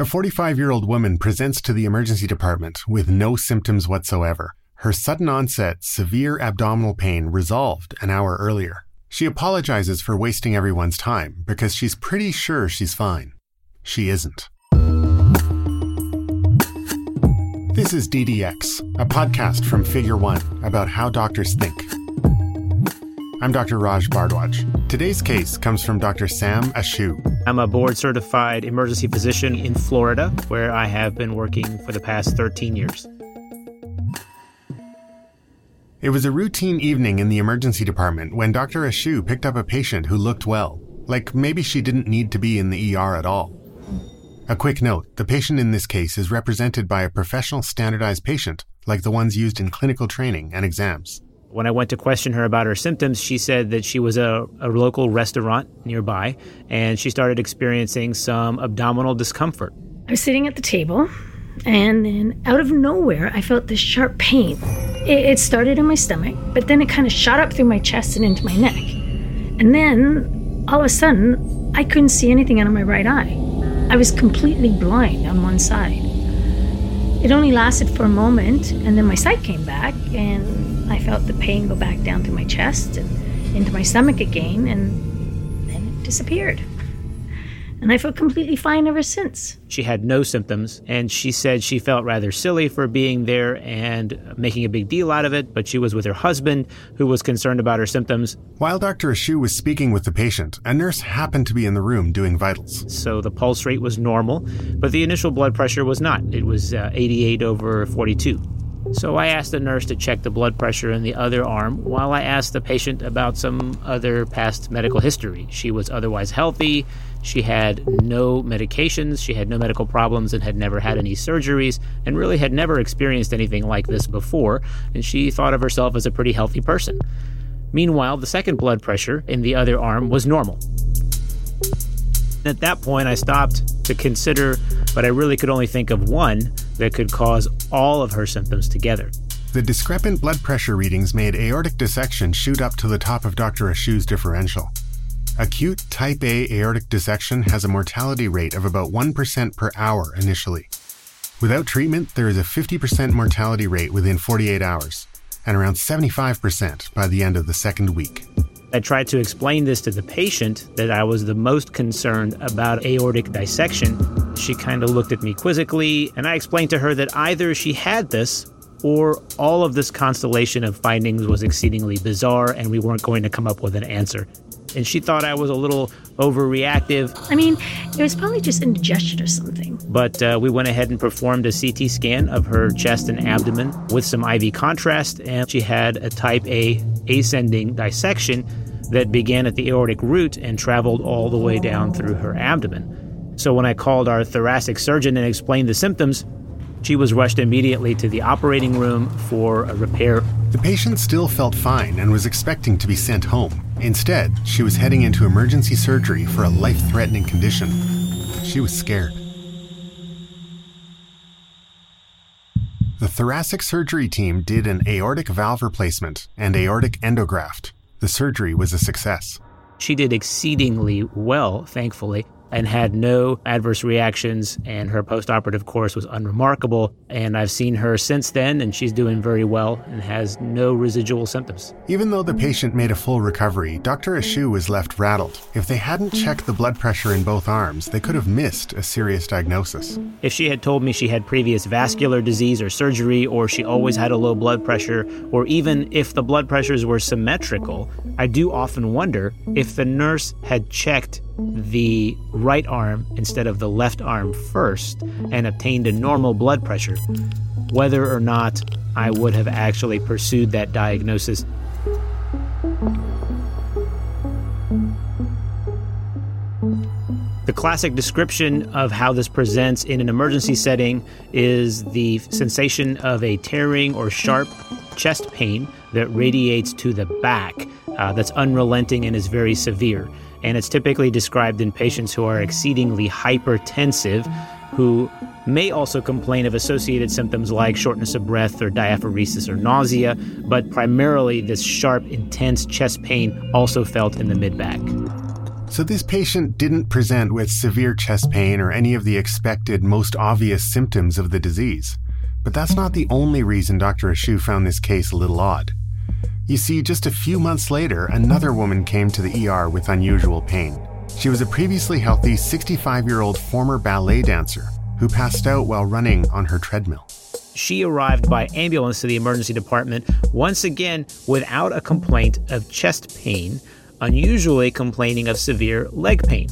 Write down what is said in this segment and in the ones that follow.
A 45 year old woman presents to the emergency department with no symptoms whatsoever. Her sudden onset, severe abdominal pain resolved an hour earlier. She apologizes for wasting everyone's time because she's pretty sure she's fine. She isn't. This is DDX, a podcast from Figure One about how doctors think. I'm Dr. Raj Bhardwaj. Today's case comes from Dr. Sam Ashoo. I'm a board certified emergency physician in Florida, where I have been working for the past 13 years. It was a routine evening in the emergency department when Dr. Ashoo picked up a patient who looked well, like maybe she didn't need to be in the ER at all. A quick note the patient in this case is represented by a professional standardized patient, like the ones used in clinical training and exams. When I went to question her about her symptoms, she said that she was a, a local restaurant nearby and she started experiencing some abdominal discomfort. I was sitting at the table, and then out of nowhere, I felt this sharp pain. It, it started in my stomach, but then it kind of shot up through my chest and into my neck. And then, all of a sudden, I couldn't see anything out of my right eye. I was completely blind on one side. It only lasted for a moment, and then my sight came back, and I felt the pain go back down through my chest and into my stomach again, and then it disappeared. And I felt completely fine ever since. She had no symptoms, and she said she felt rather silly for being there and making a big deal out of it, but she was with her husband, who was concerned about her symptoms. While Dr. Ashoo was speaking with the patient, a nurse happened to be in the room doing vitals. So the pulse rate was normal, but the initial blood pressure was not. It was uh, 88 over 42. So I asked the nurse to check the blood pressure in the other arm while I asked the patient about some other past medical history. She was otherwise healthy. She had no medications, she had no medical problems, and had never had any surgeries, and really had never experienced anything like this before, and she thought of herself as a pretty healthy person. Meanwhile, the second blood pressure in the other arm was normal. At that point, I stopped to consider, but I really could only think of one that could cause all of her symptoms together. The discrepant blood pressure readings made aortic dissection shoot up to the top of Dr. Ashoo's differential. Acute type A aortic dissection has a mortality rate of about 1% per hour initially. Without treatment, there is a 50% mortality rate within 48 hours, and around 75% by the end of the second week. I tried to explain this to the patient that I was the most concerned about aortic dissection. She kind of looked at me quizzically, and I explained to her that either she had this or all of this constellation of findings was exceedingly bizarre and we weren't going to come up with an answer. And she thought I was a little overreactive. I mean, it was probably just indigestion or something. But uh, we went ahead and performed a CT scan of her chest and abdomen with some IV contrast, and she had a type A ascending dissection that began at the aortic root and traveled all the way down through her abdomen. So when I called our thoracic surgeon and explained the symptoms, she was rushed immediately to the operating room for a repair. The patient still felt fine and was expecting to be sent home. Instead, she was heading into emergency surgery for a life threatening condition. She was scared. The thoracic surgery team did an aortic valve replacement and aortic endograft. The surgery was a success. She did exceedingly well, thankfully and had no adverse reactions, and her postoperative course was unremarkable. And I've seen her since then, and she's doing very well and has no residual symptoms. Even though the patient made a full recovery, Dr. Ashoo was left rattled. If they hadn't checked the blood pressure in both arms, they could have missed a serious diagnosis. If she had told me she had previous vascular disease or surgery, or she always had a low blood pressure, or even if the blood pressures were symmetrical, I do often wonder if the nurse had checked the right arm instead of the left arm first and obtained a normal blood pressure, whether or not I would have actually pursued that diagnosis. The classic description of how this presents in an emergency setting is the sensation of a tearing or sharp chest pain that radiates to the back, uh, that's unrelenting and is very severe and it's typically described in patients who are exceedingly hypertensive, who may also complain of associated symptoms like shortness of breath or diaphoresis or nausea, but primarily this sharp, intense chest pain also felt in the mid back. So, this patient didn't present with severe chest pain or any of the expected, most obvious symptoms of the disease. But that's not the only reason Dr. Ashoo found this case a little odd. You see, just a few months later, another woman came to the ER with unusual pain. She was a previously healthy 65 year old former ballet dancer who passed out while running on her treadmill. She arrived by ambulance to the emergency department, once again without a complaint of chest pain, unusually complaining of severe leg pain.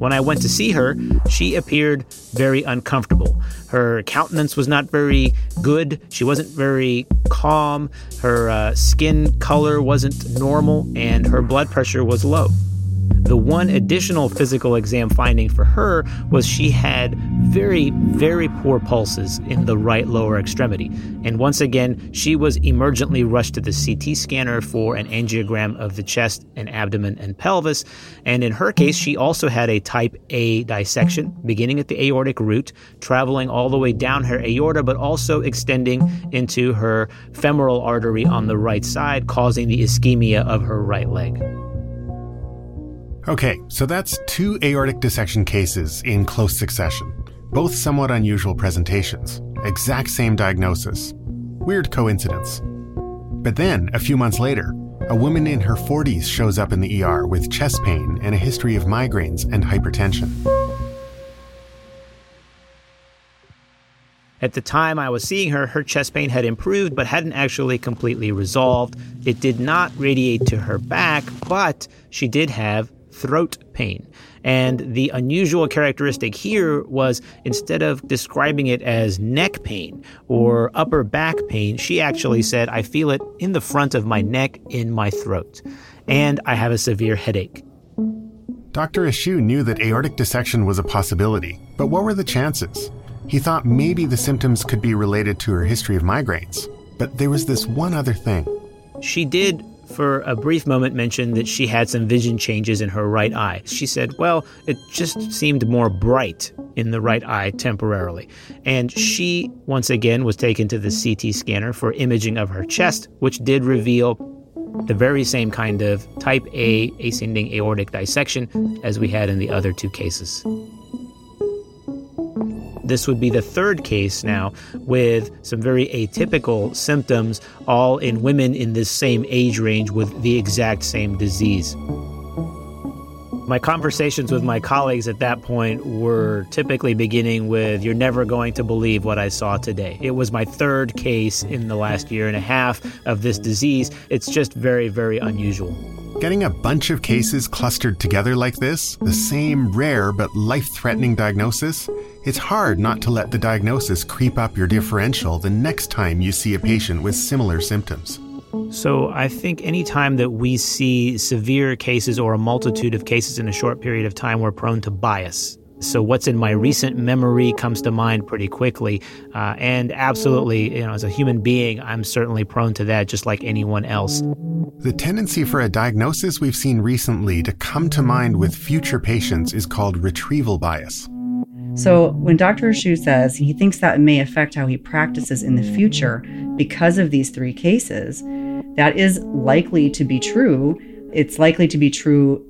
When I went to see her, she appeared very uncomfortable. Her countenance was not very good. She wasn't very calm. Her uh, skin color wasn't normal, and her blood pressure was low. The one additional physical exam finding for her was she had very, very poor pulses in the right lower extremity. And once again, she was emergently rushed to the CT scanner for an angiogram of the chest and abdomen and pelvis. And in her case, she also had a type A dissection beginning at the aortic root, traveling all the way down her aorta, but also extending into her femoral artery on the right side, causing the ischemia of her right leg. Okay, so that's two aortic dissection cases in close succession, both somewhat unusual presentations, exact same diagnosis. Weird coincidence. But then, a few months later, a woman in her 40s shows up in the ER with chest pain and a history of migraines and hypertension. At the time I was seeing her, her chest pain had improved but hadn't actually completely resolved. It did not radiate to her back, but she did have throat pain. And the unusual characteristic here was instead of describing it as neck pain or upper back pain, she actually said, I feel it in the front of my neck, in my throat, and I have a severe headache. Dr. Ashoo knew that aortic dissection was a possibility, but what were the chances? He thought maybe the symptoms could be related to her history of migraines. But there was this one other thing. She did for a brief moment mentioned that she had some vision changes in her right eye. She said, well, it just seemed more bright in the right eye temporarily. And she, once again, was taken to the CT scanner for imaging of her chest, which did reveal the very same kind of type A ascending aortic dissection as we had in the other two cases. This would be the third case now with some very atypical symptoms, all in women in this same age range with the exact same disease. My conversations with my colleagues at that point were typically beginning with, You're never going to believe what I saw today. It was my third case in the last year and a half of this disease. It's just very, very unusual. Getting a bunch of cases clustered together like this, the same rare but life threatening diagnosis, it's hard not to let the diagnosis creep up your differential the next time you see a patient with similar symptoms. So, I think anytime that we see severe cases or a multitude of cases in a short period of time, we're prone to bias. So, what's in my recent memory comes to mind pretty quickly. Uh, and absolutely, you know, as a human being, I'm certainly prone to that just like anyone else. The tendency for a diagnosis we've seen recently to come to mind with future patients is called retrieval bias. So, when Dr. Ashoo says he thinks that may affect how he practices in the future because of these three cases, that is likely to be true. It's likely to be true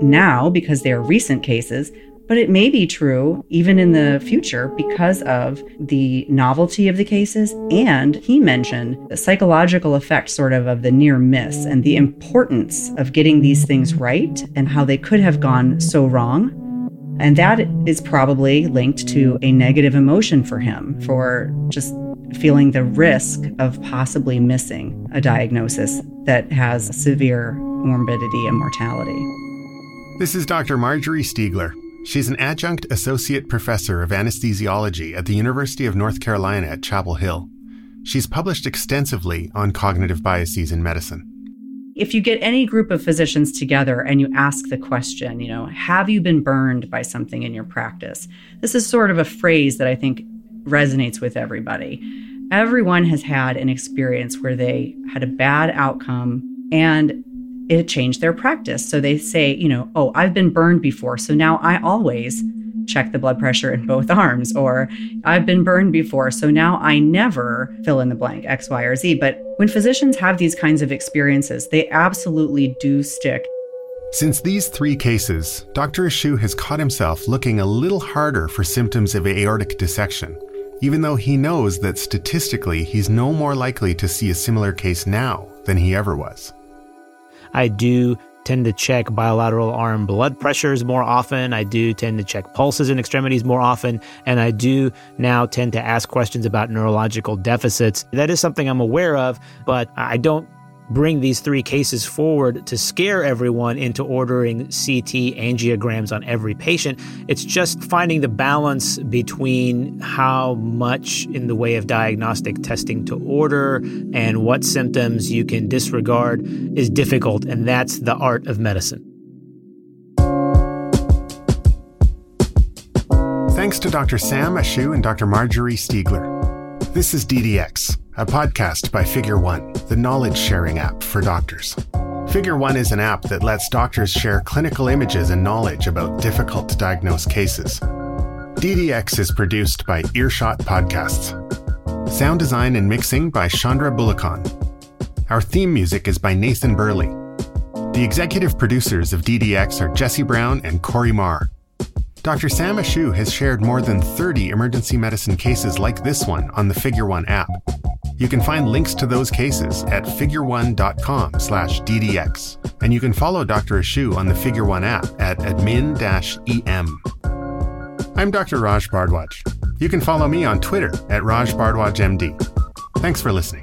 now because they are recent cases, but it may be true even in the future because of the novelty of the cases. And he mentioned the psychological effect, sort of, of the near miss and the importance of getting these things right and how they could have gone so wrong. And that is probably linked to a negative emotion for him, for just feeling the risk of possibly missing a diagnosis that has severe morbidity and mortality. This is Dr. Marjorie Stiegler. She's an adjunct associate professor of anesthesiology at the University of North Carolina at Chapel Hill. She's published extensively on cognitive biases in medicine. If you get any group of physicians together and you ask the question, you know, have you been burned by something in your practice? This is sort of a phrase that I think resonates with everybody. Everyone has had an experience where they had a bad outcome and it changed their practice. So they say, you know, oh, I've been burned before. So now I always check the blood pressure in both arms. Or I've been burned before. So now I never fill in the blank, X, Y, or Z. But when physicians have these kinds of experiences, they absolutely do stick. Since these three cases, Dr. Ashoo has caught himself looking a little harder for symptoms of aortic dissection, even though he knows that statistically he's no more likely to see a similar case now than he ever was. I do tend to check bilateral arm blood pressures more often. I do tend to check pulses in extremities more often. And I do now tend to ask questions about neurological deficits. That is something I'm aware of, but I don't bring these three cases forward to scare everyone into ordering CT angiograms on every patient. It's just finding the balance between how much in the way of diagnostic testing to order and what symptoms you can disregard is difficult, and that's the art of medicine. Thanks to Dr. Sam Ashoo and Dr. Marjorie Stiegler. This is DDX a podcast by Figure One, the knowledge sharing app for doctors. Figure One is an app that lets doctors share clinical images and knowledge about difficult to diagnose cases. DDX is produced by Earshot Podcasts. Sound design and mixing by Chandra Bulakan. Our theme music is by Nathan Burley. The executive producers of DDX are Jesse Brown and Corey Marr. Dr. Sam Ashoo has shared more than 30 emergency medicine cases like this one on the Figure One app. You can find links to those cases at figureone.com slash ddx. And you can follow Dr. Ashoo on the Figure One app at admin-em. I'm Dr. Raj Bhardwaj. You can follow me on Twitter at Raj Bhardwaj MD. Thanks for listening.